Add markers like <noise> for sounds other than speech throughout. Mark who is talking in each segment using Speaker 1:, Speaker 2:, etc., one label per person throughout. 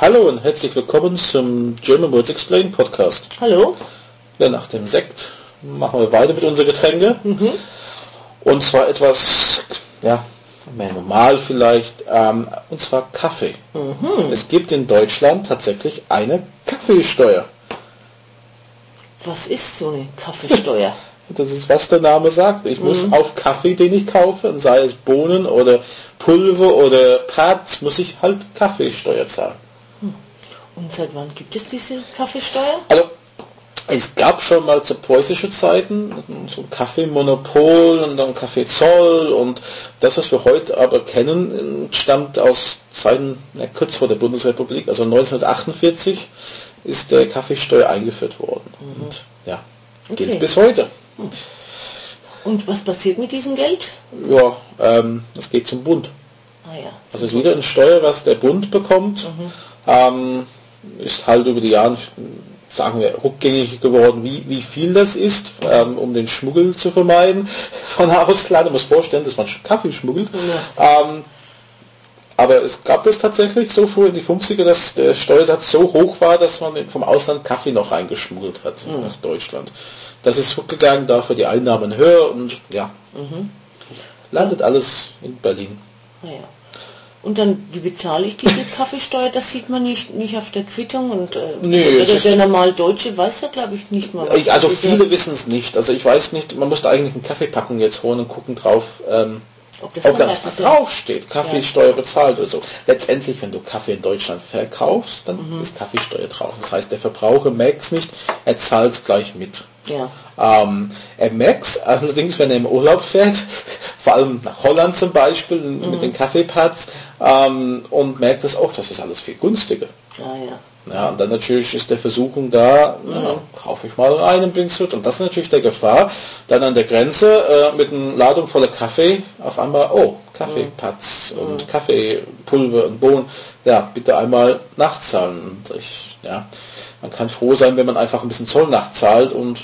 Speaker 1: Hallo und herzlich willkommen zum German Words Explain Podcast.
Speaker 2: Hallo.
Speaker 1: Ja, nach dem Sekt machen wir weiter mit unseren Getränke. Und zwar etwas, ja, mehr normal vielleicht, ähm, und zwar Kaffee. Es gibt in Deutschland tatsächlich eine Kaffeesteuer.
Speaker 2: Was ist so eine Kaffeesteuer? <laughs>
Speaker 1: Das ist, was der Name sagt. Ich muss auf Kaffee, den ich kaufe, sei es Bohnen oder Pulver oder Pads, muss ich halt Kaffeesteuer zahlen.
Speaker 2: Und seit wann gibt es diese Kaffeesteuer?
Speaker 1: Also es gab schon mal zu preußischen Zeiten so ein Kaffeemonopol und dann Kaffeezoll und das, was wir heute aber kennen, stammt aus Zeiten ja, kurz vor der Bundesrepublik, also 1948 ist der Kaffeesteuer eingeführt worden. Und ja, gilt
Speaker 2: Okay.
Speaker 1: bis heute.
Speaker 2: Und was passiert mit diesem Geld?
Speaker 1: Ja, ähm, das geht zum Bund.
Speaker 2: Ah ja.
Speaker 1: Also es ist wieder eine Steuer, was der Bund bekommt. Ähm, ist halt über die Jahre, sagen wir, rückgängig geworden, wie, wie viel das ist, ähm, um den Schmuggel zu vermeiden <laughs> von Ausland. Man muss vorstellen, dass man Kaffee schmuggelt. Ähm, aber es gab es tatsächlich so früh in die 50er, dass der Steuersatz so hoch war, dass man vom Ausland Kaffee noch reingeschmuggelt hat nach Deutschland. Das ist zurückgegangen, dafür die Einnahmen höher und ja, landet alles in Berlin.
Speaker 2: Ja. Und dann, wie bezahle ich diese <laughs> Kaffeesteuer? Das sieht man nicht, nicht auf der Quittung und äh,
Speaker 1: es
Speaker 2: der, der normal Deutsche weiß ja, glaube ich, nicht mal. was
Speaker 1: Ich, also viele wissen es nicht. Also ich weiß nicht, man müsste eigentlich einen Kaffeepackung jetzt holen und gucken drauf, ähm,
Speaker 2: ob das,
Speaker 1: ob das
Speaker 2: ja.
Speaker 1: draufsteht, Kaffeesteuer bezahlt oder so. Letztendlich, wenn du Kaffee in Deutschland verkaufst, dann
Speaker 2: Mhm.
Speaker 1: ist Kaffeesteuer drauf. Das heißt, der Verbraucher merkt es nicht, er zahlt es gleich mit.
Speaker 2: Ja.
Speaker 1: Ähm, er merkt allerdings, wenn er im Urlaub fährt, <laughs> vor allem nach Holland zum Beispiel
Speaker 2: Mhm.
Speaker 1: mit den Kaffeepads ähm, und merkt es auch, das ist alles viel günstiger.
Speaker 2: Ah ja.
Speaker 1: Ja, und dann natürlich ist der Versuchung da, ja, kaufe ich mal einen Blinksud. Und das ist natürlich der Gefahr, dann an der Grenze äh, mit einer Ladung voller Kaffee auf einmal, oh, Kaffeepads und Kaffeepulver und Bohnen, ja, bitte einmal nachzahlen. Und ich, ja, man kann froh sein, wenn man einfach ein bisschen Zoll nachzahlt und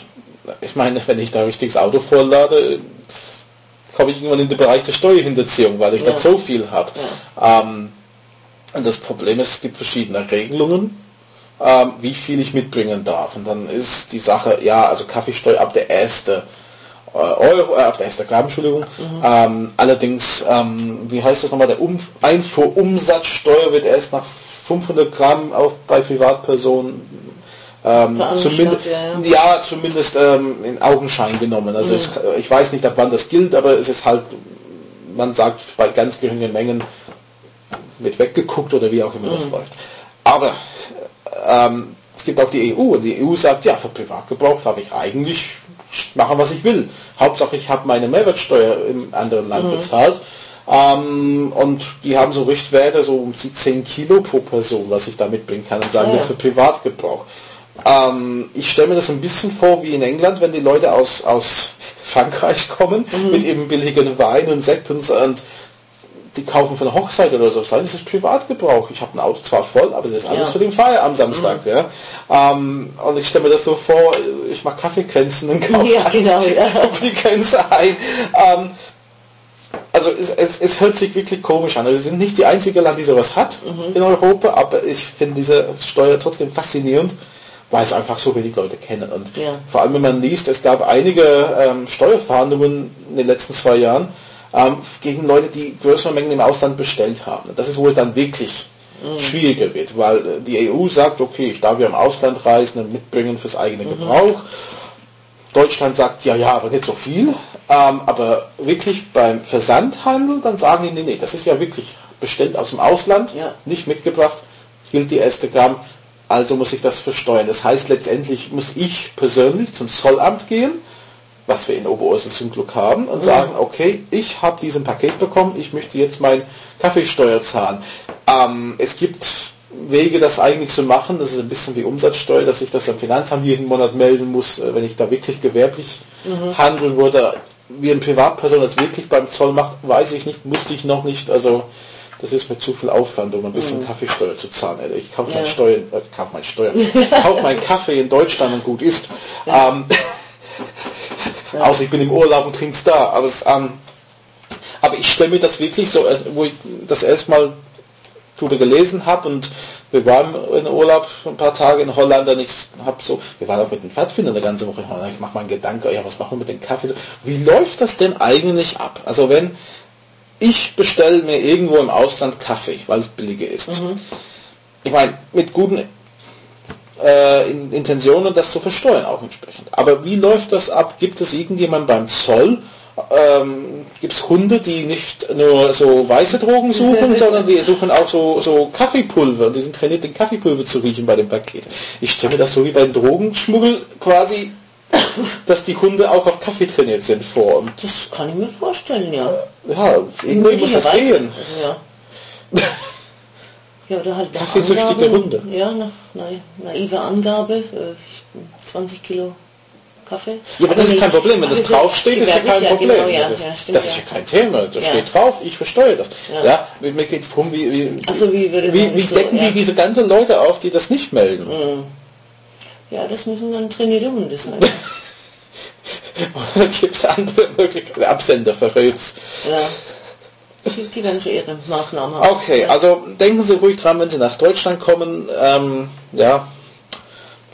Speaker 1: ich meine, wenn ich da ein richtiges Auto volllade, komme ich irgendwann in den Bereich der Steuerhinterziehung, weil ich
Speaker 2: Ja.
Speaker 1: nicht so viel habe. Ähm, und das Problem ist, es gibt verschiedene Regelungen, ähm, wie viel ich mitbringen darf. Und dann ist die Sache, ja, also Kaffeesteuer ab der erste äh, Euro, äh, ab der erste Gramm, Entschuldigung. Ähm, allerdings, ähm, wie heißt das nochmal, der um Einfuhrumsatzsteuer wird erst nach 500 Gramm auch bei Privatpersonen ähm, zumindest,
Speaker 2: ja,
Speaker 1: ja, zumindest ähm, in Augenschein genommen. Also ich, ich weiß nicht, ab wann das gilt, aber es ist halt, man sagt, bei ganz geringen Mengen wird weggeguckt oder wie auch immer das läuft. Aber ähm, es gibt auch die EU und die EU sagt, ja, für Privatgebrauch darf ich eigentlich machen, was ich will. Hauptsache, ich habe meine Mehrwertsteuer im anderen Land bezahlt. Ähm, und die haben so Richtwerte, so um die 10 Kilo pro Person, was ich da mitbringen kann und sagen,
Speaker 2: Ah, ja.
Speaker 1: jetzt für Privatgebrauch. Ähm, ich stelle mir das ein bisschen vor wie in England, wenn die Leute aus, aus Frankreich kommen mit eben billigen Wein und Sekt und, und die kaufen für eine Hochzeit oder so, sagen, das ist Privatgebrauch. Ich habe ein Auto zwar voll, aber es ist alles
Speaker 2: Ja.
Speaker 1: für den Feier am Samstag. Ja? Ähm, und ich stelle mir das so vor, ich mache Kaffeekränzen und kaufe
Speaker 2: Ja, genau, ja. <laughs>
Speaker 1: die Grenze ein. Ähm, also es, es, es hört sich wirklich komisch an. Also Wir sind nicht die einzige Land, die sowas hat
Speaker 2: Mhm.
Speaker 1: in Europa, aber ich finde diese Steuer trotzdem faszinierend, weil es einfach so wenig Leute kennen. Und
Speaker 2: Ja.
Speaker 1: vor allem, wenn man liest, es gab einige ähm, Steuerverhandlungen in den letzten zwei Jahren ähm, gegen Leute, die größere Mengen im Ausland bestellt haben. Das ist, wo es dann wirklich schwieriger wird, weil äh, die EU sagt, okay, ich darf ja im Ausland reisen und mitbringen fürs eigene Gebrauch. Deutschland sagt, ja, ja, aber nicht so viel. Ähm, aber wirklich beim Versandhandel, dann sagen die, nee, nee, das ist ja wirklich bestellt aus dem Ausland,
Speaker 2: Ja.
Speaker 1: nicht mitgebracht, gilt die erste Gramm, also muss ich das versteuern. Das heißt, letztendlich muss ich persönlich zum Zollamt gehen, was wir in Oberursel zum Glück haben, und sagen, okay, ich habe diesen Paket bekommen, ich möchte jetzt mein Kaffeesteuer zahlen. Ähm, es gibt Wege, das eigentlich zu machen, das ist ein bisschen wie Umsatzsteuer, dass ich das am Finanzamt jeden Monat melden muss, äh, wenn ich da wirklich gewerblich handeln würde. Wie eine Privatperson das wirklich beim Zoll macht, weiß ich nicht, musste ich noch nicht, also das ist mir zu viel Aufwand, um ein bisschen Kaffeesteuer zu zahlen. Ich kaufe mein
Speaker 2: Ja.
Speaker 1: Steuer, äh, kauf mein Steuer, ich kaufe meinen Kaffee in Deutschland und gut ist. Ähm, Außer ich bin im Urlaub und trink's da. Aber, es, ähm, aber ich stelle mir das wirklich so, äh, wo ich das erstmal drüber gelesen habe und wir waren in Urlaub ein paar Tage in Holland und ich habe so, wir waren auch mit den Pfadfindern eine ganze Woche in Holland, ich mache mal einen Gedanke, ja, was machen wir mit dem Kaffee? Wie läuft das denn eigentlich ab? Also wenn ich bestelle mir irgendwo im Ausland Kaffee, weil es billiger ist. Mhm. Ich meine, mit guten äh, Intentionen, das zu versteuern auch entsprechend. Aber wie läuft das ab? Gibt es irgendjemand beim Zoll, ähm, gibt es Hunde, die nicht nur so weiße Drogen suchen, <laughs> sondern die suchen auch so, so Kaffeepulver. Die sind trainiert, den Kaffeepulver zu riechen bei dem Paket. Ich stelle mir das so wie beim Drogenschmuggel quasi, dass die Hunde auch auf Kaffee trainiert sind vor.
Speaker 2: Das kann ich mir vorstellen, ja.
Speaker 1: Ja, irgendwie muss das gehen.
Speaker 2: Also, ja. <laughs> ja, oder halt
Speaker 1: Kaffeesüchtige Hunde.
Speaker 2: Ja, nach naiver Angabe, äh, 20 Kilo Kaffee.
Speaker 1: Ja, aber das ist kein Problem. Wenn das draufsteht, ist ja kein Problem. Genau, ja, das, ja, stimmt, das ist ja kein Thema. Das steht drauf, ich versteuere das. Ja, mir geht es darum, wie, wie,
Speaker 2: so, wie,
Speaker 1: wie, wie so, decken die diese ganzen Leute auf, die das nicht melden?
Speaker 2: Mhm. Ja, das müssen dann trainierte Hunde sein. <laughs> <laughs>
Speaker 1: Gibt es andere Möglichkeiten? Absender verrätst.
Speaker 2: Ja. Die werden schon ihre Maßnahmen haben.
Speaker 1: Okay, also denken Sie ruhig dran, wenn Sie nach Deutschland kommen. Ähm, ja,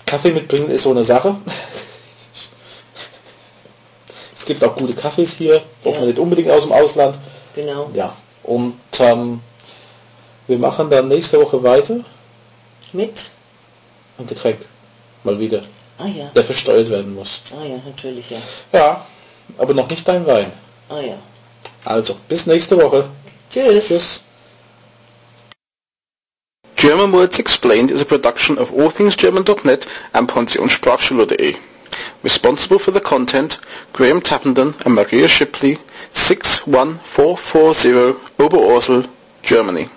Speaker 1: Kaffee mitbringen ist so eine Sache <laughs> gibt auch gute Kaffees hier, braucht ja. man nicht unbedingt aus dem Ausland.
Speaker 2: Genau.
Speaker 1: Ja. Und ähm, wir machen dann nächste Woche weiter.
Speaker 2: Mit?
Speaker 1: Ein Getränk. Mal wieder.
Speaker 2: Ah ja.
Speaker 1: Der versteuert werden muss.
Speaker 2: Ah ja, natürlich, ja.
Speaker 1: Ja, aber noch nicht dein Wein.
Speaker 2: Ah ja.
Speaker 1: Also, bis nächste Woche.
Speaker 2: Tschüss.
Speaker 1: Tschüss. German Words Explained is a production of allthingsgerman.net and pensionssprachschule.de. Responsible for the content, Graham Tappenden and Maria Shipley, 61440 Oberursel, Germany.